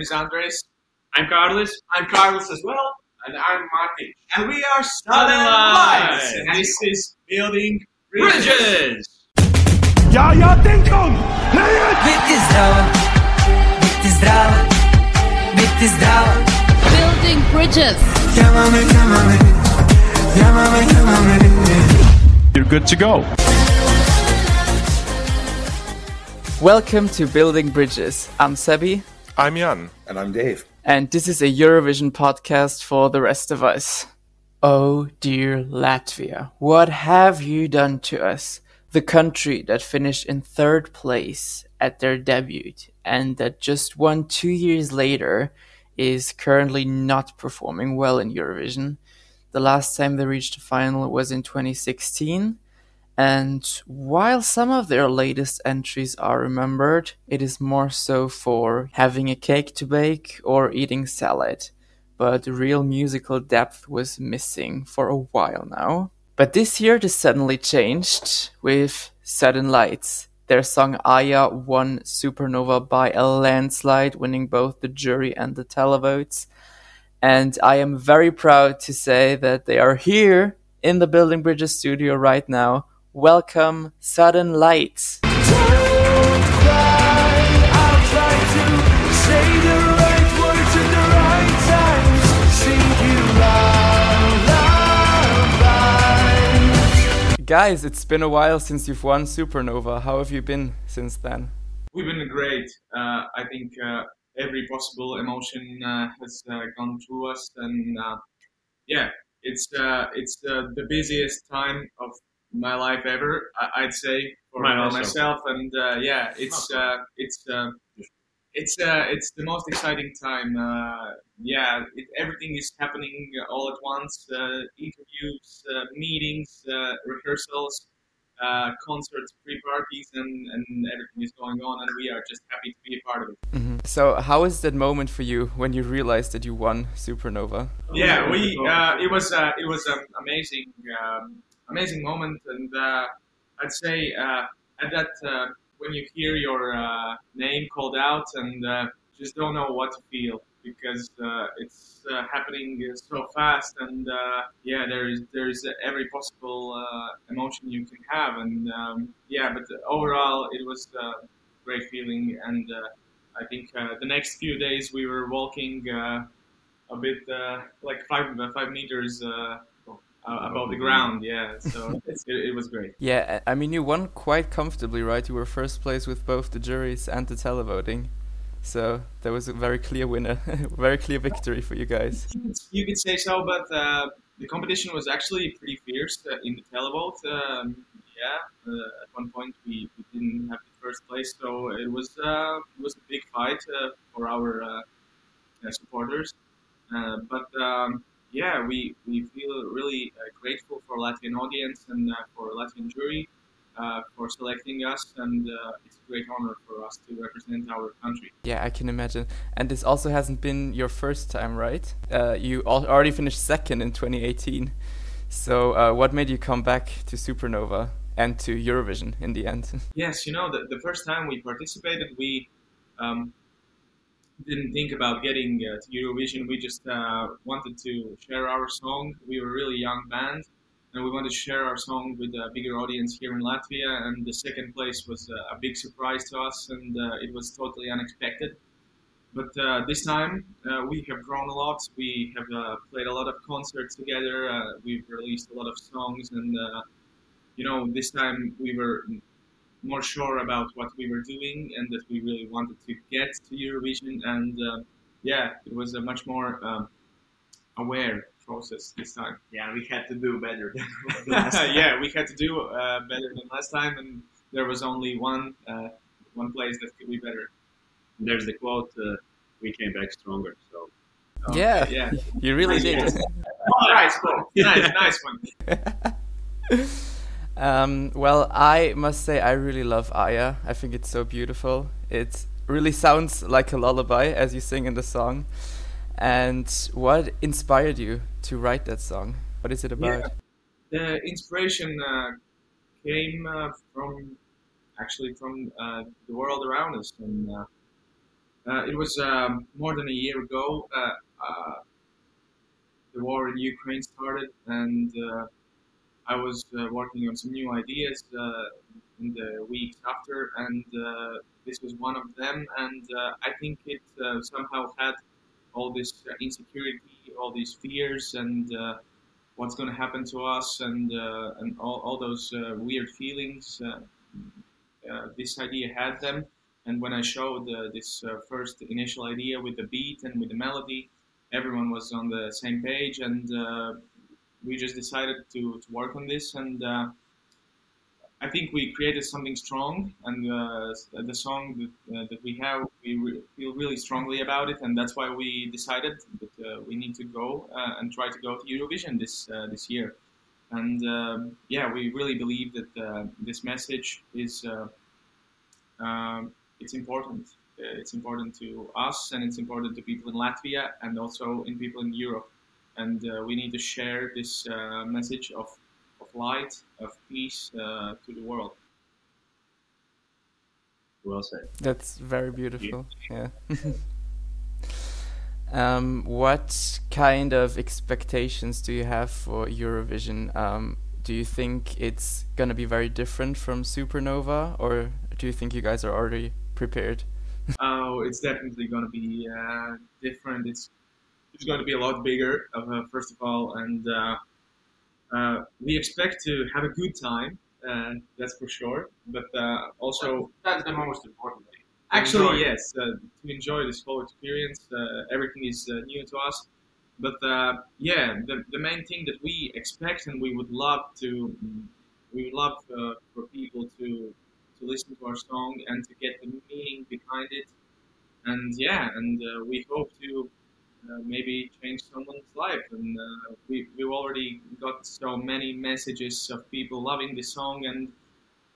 name is Andres. I'm Carlos. I'm Carlos as well. And I'm Martin. And we are Sudden Lights. Lights. And this is Building Bridges. Ja, ja, denkom! Biti zdrav, biti zdrav, biti zdrav. Building bridges. Llámame, llámame, llámame, llámame. You're good to go. Welcome to Building Bridges. I'm Sebi, I'm Jan. And I'm Dave. and this is a Eurovision podcast for the rest of us. Oh dear Latvia, what have you done to us? The country that finished in third place at their debut and that just won two years later is currently not performing well in Eurovision. The last time they reached the final was in 2016. And while some of their latest entries are remembered, it is more so for having a cake to bake or eating salad. But real musical depth was missing for a while now. But this year this suddenly changed with Sudden Lights. Their song Aijā won Supernova by a landslide, winning both the jury and the televotes. And I am very proud to say that they are here in the Building Bridges studio right now. Welcome, Sudden Lights. Guys, it's been a while since you've won Supernova. How have you been since then? We've been great. Uh, I think uh, every possible emotion uh, has uh, gone through us, and uh, yeah, it's uh, it's uh, the busiest time of my life ever. I- I'd say for, Mine for myself, and uh, yeah, it's uh, it's uh, it's uh, it's the most exciting time. Uh, yeah, it, everything is happening all at once. Uh, interviews, uh, meetings, uh, rehearsals uh, concerts, pre-parties, and, and everything is going on, and we are just happy to be a part of it. So, how is that moment for you when you realized that you won Supernova? Yeah, we uh, it was uh, it was an amazing um, amazing moment, and uh, I'd say uh, at that uh, when you hear your name called out and just don't know what to feel because uh, it's uh, happening so fast, and uh, yeah, there is there is every possible emotion you can have, and um, yeah, but overall it was a great feeling, and I think the next few days we were walking. A bit like five five meters uh, above the ground. Yeah, so it's, it, it was great. Yeah, I I mean, you won quite comfortably, right? You were first place with both the juries and the televoting. So, that was a very clear winner, very clear victory for you guys. You could say so, but uh, the competition was actually pretty fierce uh, in the televote. Um, yeah, uh, at one point we, we didn't have the first place, so it was uh, it was a big fight uh, for our supporters. Uh, but um, yeah, we, we feel really uh, grateful for Latvian audience and uh, for Latvian jury uh, for selecting us, and uh, it's a great honor for us to represent our country. Yeah, I can imagine. And this also hasn't been your first time, right? Uh, you al- already finished second in 2018. So, uh, what made you come back to Supernova and to Eurovision in the end? Yes, you know, the, the first time we participated, we um, didn't think about getting uh, to Eurovision. We just uh, wanted to share our song. We were a really young band, and we wanted to share our song with a bigger audience here in Latvia. And the second place was uh, a big surprise to us, and uh, it was totally unexpected. But uh, this time we have grown a lot. We have played a lot of concerts together. We've released a lot of songs, and you know, this time we were more sure about what we were doing and that we really wanted to get to Eurovision. And uh, yeah, it was a much more um, aware process this time. Yeah, we had to do better than last time. yeah, we had to do uh, better than last time, and there was only one uh, one place that could be better. There's the quote, uh, we came back stronger. So So, Yeah. yeah. You really did. nice, quote. nice, nice one. Um, well, I must say I really love Aijā. I think it's so beautiful. It really sounds like a lullaby as you sing in the song. And what inspired you to write that song? What is it about? The inspiration uh, came uh, from actually from uh, the world around us, and uh, Uh, it was um, more than a year ago. Uh, the war in Ukraine started, and I was uh, working on some new ideas uh, in the weeks after, and uh, this was one of them. And uh, I think it uh, somehow had all this insecurity, all these fears, and uh, what's going to happen to us, and and all, all those weird feelings. This idea had them, and when I showed this first initial idea with the beat and with the melody, everyone was on the same page, and uh, we just decided to, to work on this. And uh, I think we created something strong, and uh, the song that, uh, that we have, we re- feel really strongly about it, and that's why we decided that uh, we need to go uh, and try to go to Eurovision this uh, this year. And um, yeah, we really believe that uh, this message is uh, um, it's important. Uh, It's important to us, and it's important to people in Latvia, and also in people in Europe. And uh, we need to share this uh, message of, of light, of peace uh, to the world. Well said. That's very beautiful. Yeah. um, what kind of expectations do you have for Eurovision? Um, do you think it's gonna be very different from Supernova, or do you think you guys are already prepared? Oh, it's definitely going to be uh, different. It's it's going to be a lot bigger, uh, first of all, and uh, uh, we expect to have a good time. Uh, that's for sure. But uh, also, That's the most important thing. actually, Enjoy. yes, uh, to enjoy this whole experience. Uh, everything is uh, new to us. But uh, yeah, the, the main thing that we expect and we would love to, we would love for people to to listen to our song and to get the meaning behind it. And yeah, and uh, we hope to maybe change someone's life. And uh, we, we've already got so many messages of people loving the song, and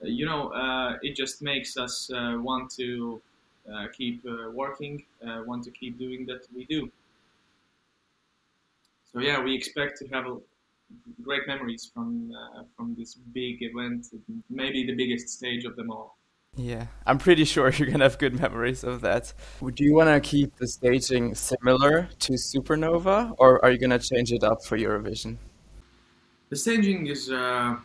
uh, you know, uh, it just makes us uh, want to uh, keep uh, working, uh, want to keep doing that we do. So yeah, we expect to have a, great memories from uh, from this big event, maybe the biggest stage of them all. Yeah, I'm pretty sure you're gonna have good memories of that. Do you wanna keep the staging similar to Supernova, or are you gonna change it up for Eurovision? The staging is uh,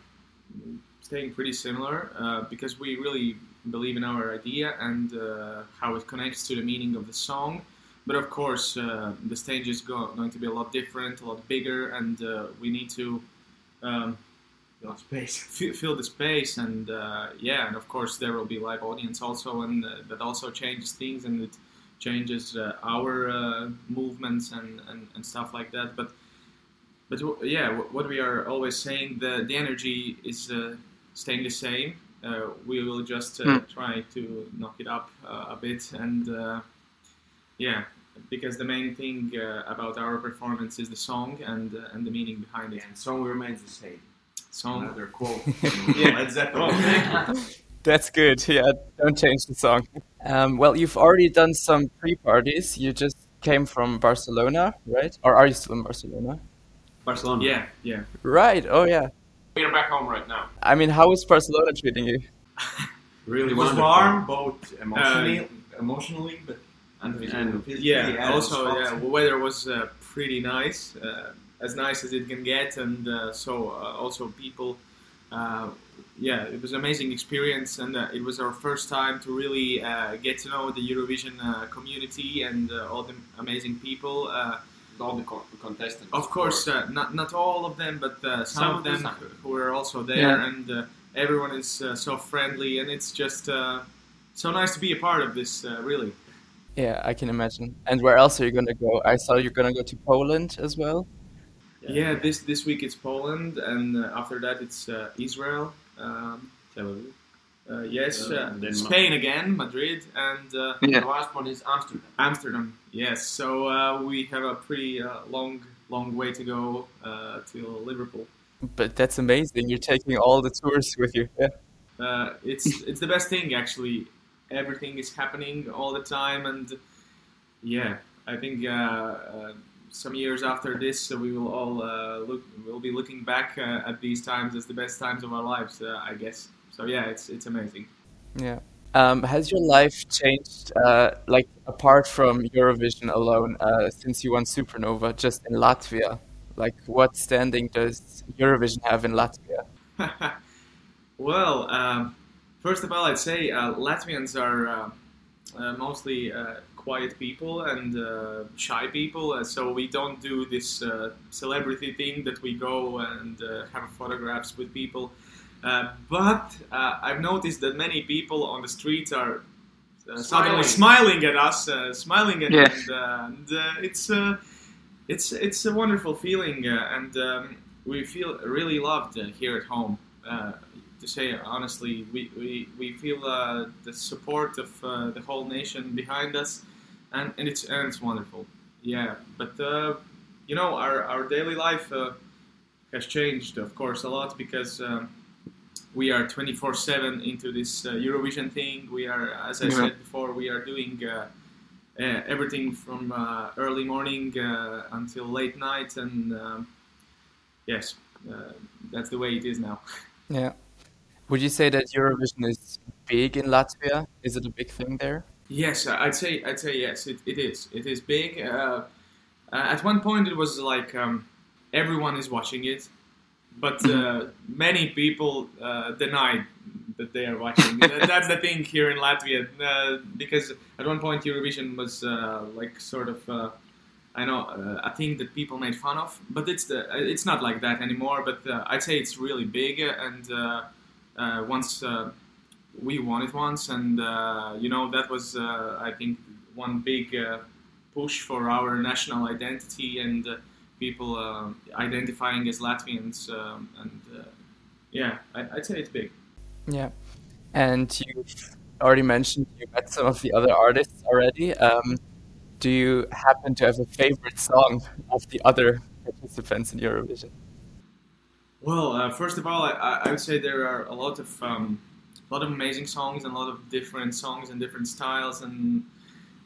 staying pretty similar uh, because we really believe in our idea and uh, how it connects to the meaning of the song. But of course, uh, the stage is go- going to be a lot different, a lot bigger, and uh, we need to um, No space. fill, fill the space. And uh, yeah, and of course, there will be live audience also, and uh, that also changes things and it changes uh, our uh, movements and, and, and stuff like that. But but w- yeah, w- what we are always saying, the the energy is uh, staying the same. Uh, we will just uh, Hmm. try to knock it up uh, a bit, and uh, yeah, because the main thing uh, about our performance is the song and uh, and the meaning behind it. And song remains the same. Song. Another quote. Yeah. Led Zeppelin. That's good. Yeah, don't change the song. Um, well, you've already done some pre-parties. You just came from Barcelona, right? Or are you still in Barcelona? Barcelona. Yeah, yeah. Right. Oh, yeah. We're back home right now. I mean, how is Barcelona treating you? Really It was wonderful. warm, both emotionally, emotionally, but And, physically. and Yeah, also, yeah, the weather was uh, pretty nice, uh, as nice as it can get, and uh, so uh, also people. Uh, yeah, it was an amazing experience, and uh, it was our first time to really uh, get to know the Eurovision uh, community and uh, all the amazing people. Uh, all the con- contestants. of course, uh, not not all of them, but uh, some, Some of of them them. who were also there, Yeah. and uh, everyone is uh, so friendly, and it's just uh, so nice to be a part of this. Uh, really. Yeah, I can imagine. And where else are you gonna go? I saw you're gonna go to Poland as well. Yeah, this this week it's Poland, and uh, after that it's uh, Israel. Um, Tel Aviv. uh, yes, Uh, uh, then Spain again, Madrid, and uh, The last one is Amsterdam. Amsterdam. Yes, so uh, we have a pretty uh, long long way to go uh, to Liverpool. But that's amazing. You're taking all the tours with you. Yeah. Uh, it's it's the best thing actually. Everything is happening all the time, and yeah, I think uh, uh, some years after this, uh, we will all uh, look. We'll be looking back uh, at these times as the best times of our lives, uh, I guess. So yeah, it's it's amazing. Yeah. Um, has your life changed, uh, like apart from Eurovision alone, uh, since you won Supernova just in Latvia? Like, what standing does Eurovision have in Latvia? well, um, first of all, I'd say uh, Latvians are mostly uh, quiet people and uh, shy people, uh, so we don't do this uh, celebrity thing that we go and uh, have photographs with people. Uh, but uh, I've noticed that many people on the streets are uh, suddenly smiling at us, uh, smiling at Yeah. and, uh, and uh, it's uh, it's it's a wonderful feeling, uh, and um, we feel really loved uh, here at home. Uh, to say honestly, we, we, we feel uh, the support of uh, the whole nation behind us, and, and it's and it's wonderful. Yeah, but uh, you know our, our daily life uh, has changed, of course, a lot because um, we are 24/7 into this uh, Eurovision thing. We are, as I Yeah. said before, we are doing. Uh, uh, everything from uh, early morning uh, until late night, and um, yes, uh, that's the way it is now. Yeah. Would you say that Eurovision is big in Latvia? Is it a big thing there? Yes, I'd say I'd say yes. It, it is. It is big. Uh, uh, at one point, it was like um, everyone is watching it, but uh, many people uh, denied that they are watching. That- That's the thing here in Latvia, uh, because at one point Eurovision was uh, like sort of. Uh, I know uh, a thing that people made fun of, but it's the it's not like that anymore. But uh, I'd say it's really big, and uh, uh, once we won it once, and uh, you know that was uh, I think one big uh, push for our national identity and uh, people uh, identifying as Latvians, um, and uh, yeah, I, I'd say it's big. Yeah. And you've already mentioned you met some of the other artists already. Um, do you happen to have a favorite song of the other participants in Eurovision? Well, uh, first of all, I- I, I would say there are a lot of um, a lot of amazing songs and a lot of different songs and different styles, and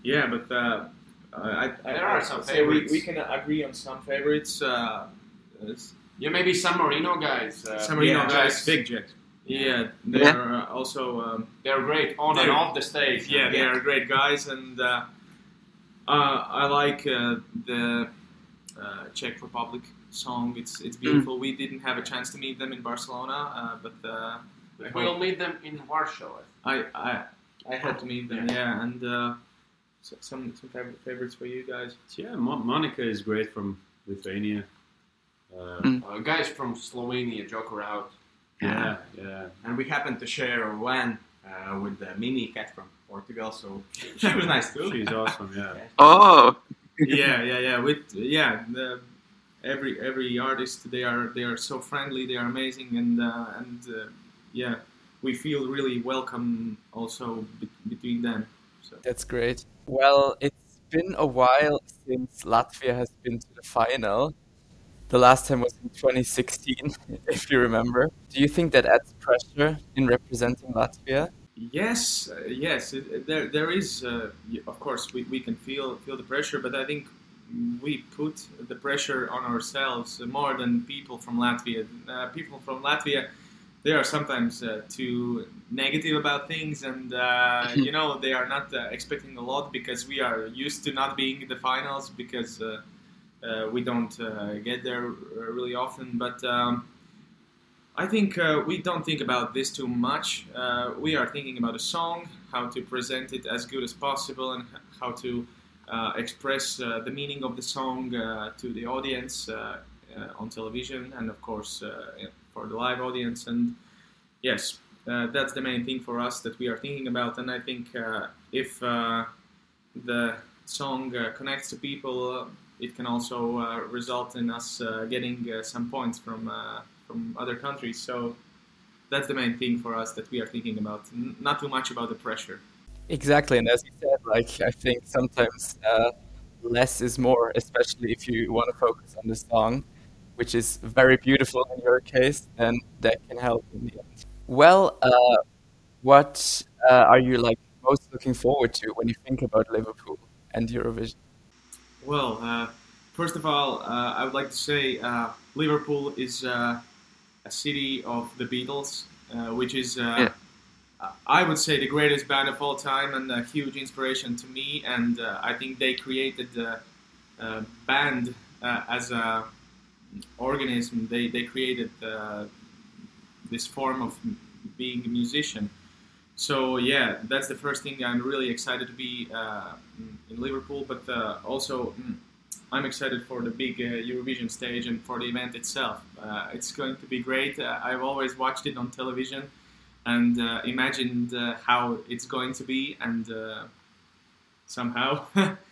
yeah, but uh, I, I, There are I'd some say we, favorites. we can agree on some favorites. Uh, Yeah, maybe San Marino guys. Uh, San Marino yeah, guys, Jax. Piqued Jack. Yeah, they Yeah. are uh, also um, They're great on and They're- off the stage. yeah, they are great guys, and uh, uh, I like uh, the uh, Czech Republic song. It's it's beautiful. We didn't have a chance to meet them in Barcelona, uh, but uh, I We'll meet them in Warsaw. I I I hope to meet them. Yeah, and uh, so, some some favorite favorites for you guys. Yeah, Mo- Monika is great from Lithuania. Uh, Mm. Uh, guys from Slovenia, Joker out. yeah, yeah. and we happened to share a van uh, with the Mimicat from Portugal, so she was nice too. She's awesome. Yeah. Oh, yeah, yeah, yeah. With yeah, the, every every artist they are they are so friendly. They are amazing, and uh, and uh, yeah, we feel really welcome also be- between them. So that's great. Well, it's been a while since Latvia has been to the final. The last time was in 2016, if you remember. Do you think that adds pressure in representing Latvia? Yes, uh, yes. It, it- there, there is. Uh, of course, we, we can feel feel the pressure, but I think we put the pressure on ourselves more than people from Latvia. Uh, people from Latvia, they are sometimes uh, too negative about things, and uh, you know they are not uh, expecting a lot because we are used to not being in the finals because uh, uh, we don't uh, get there really often. But um, I think uh, we don't think about this too much. Uh, we are thinking about a song, how to present it as good as possible, and how to uh, express uh, the meaning of the song uh, to the audience uh, uh, on television, and of course uh, for the live audience. And yes, uh, that's the main thing for us that we are thinking about. And I think uh, if uh, the song uh, connects to people, it can also result in us getting some points from from other countries. So that's the main thing for us that we are thinking about. N- not too much about the pressure. Exactly, and as you said, like I think sometimes uh, less is more, especially if you want to focus on the song, which is very beautiful in your case, and that can help in the end. Well, uh, what uh, are you like most looking forward to when you think about Liverpool and Eurovision? Well, uh, first of all, uh, I would like to say uh, Liverpool is uh, a city of the Beatles, uh, which is uh, Yeah. I would say the greatest band of all time and a huge inspiration to me. And uh, I think they created the uh, band uh, as a organism. They they created uh, this form of being a musician. So yeah, that's the first thing. I'm really excited to be uh, in Liverpool, but uh, also mm, I'm excited for the big uh, Eurovision stage and for the event itself. Uh, it's going to be great. Uh, I've always watched it on television and imagined how it's going to be, and somehow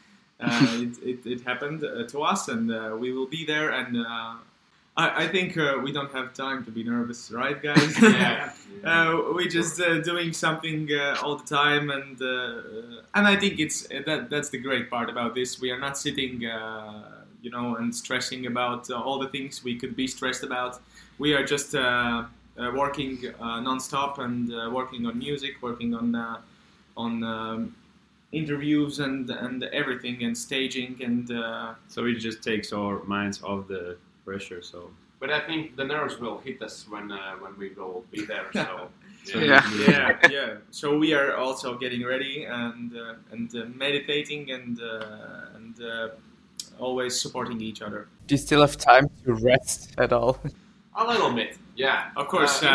it, it, it happened uh, to us, and uh, we will be there. And uh, I, I think uh, we don't have time to be nervous, right, guys? Yeah. Uh, we just uh, doing something uh, all the time, and uh, and I think it's uh, that that's the great part about this. We are not sitting, uh, you know, and stressing about uh, all the things we could be stressed about. We are just uh, uh, working uh, non-stop and uh, working on music, working on uh, on um, interviews and and everything and staging and. Uh, So it just takes our minds off the pressure. So But I think the nerves will hit us when uh, when we will be there. So So Yeah. yeah, yeah. So we are also getting ready and uh, and uh, meditating and uh, and uh, always supporting each other. Do you still have time to rest at all? a little bit, yeah. Of course, Uh,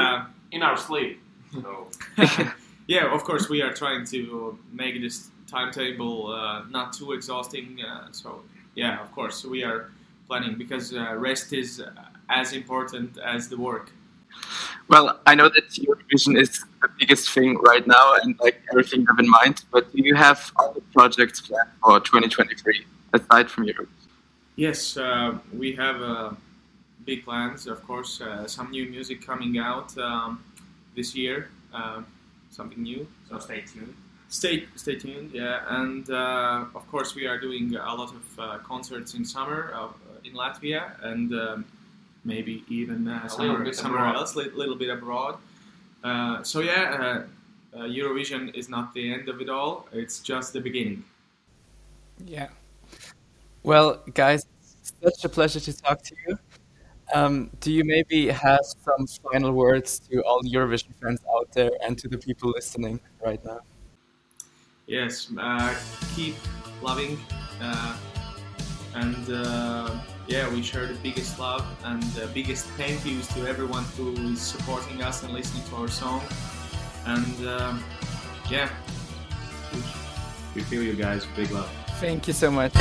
in- in, our sleep. So yeah. Of course, we are trying to make this timetable uh, not too exhausting. Uh, so yeah, of course, we are planning because uh, rest is as important as the work. Well, I know that your vision is the biggest thing right now and like everything you have in mind, but do you have other projects planned for 2023 aside from Eurovision? Yes, uh, we have uh, big plans. Of course, uh, some new music coming out um, this year. Something new. so stay tuned. Stay stay tuned. Yeah, and uh, of course we are doing a lot of uh, concerts in summer uh, in Latvia and um, maybe even uh, somewhere, bit somewhere else, a little bit abroad. Uh, so yeah, uh, uh, Eurovision is not the end of it all. It's just the beginning. Yeah. Well, guys, such a pleasure to talk to you. Um, do you maybe have some final words to all Eurovision fans out there and to the people listening right now? Yes, uh, keep loving, uh, and uh, yeah, we share the biggest love and the biggest thank yous to everyone who is supporting us and listening to our song. And um, yeah, we feel you guys. Big love. Thank you so much.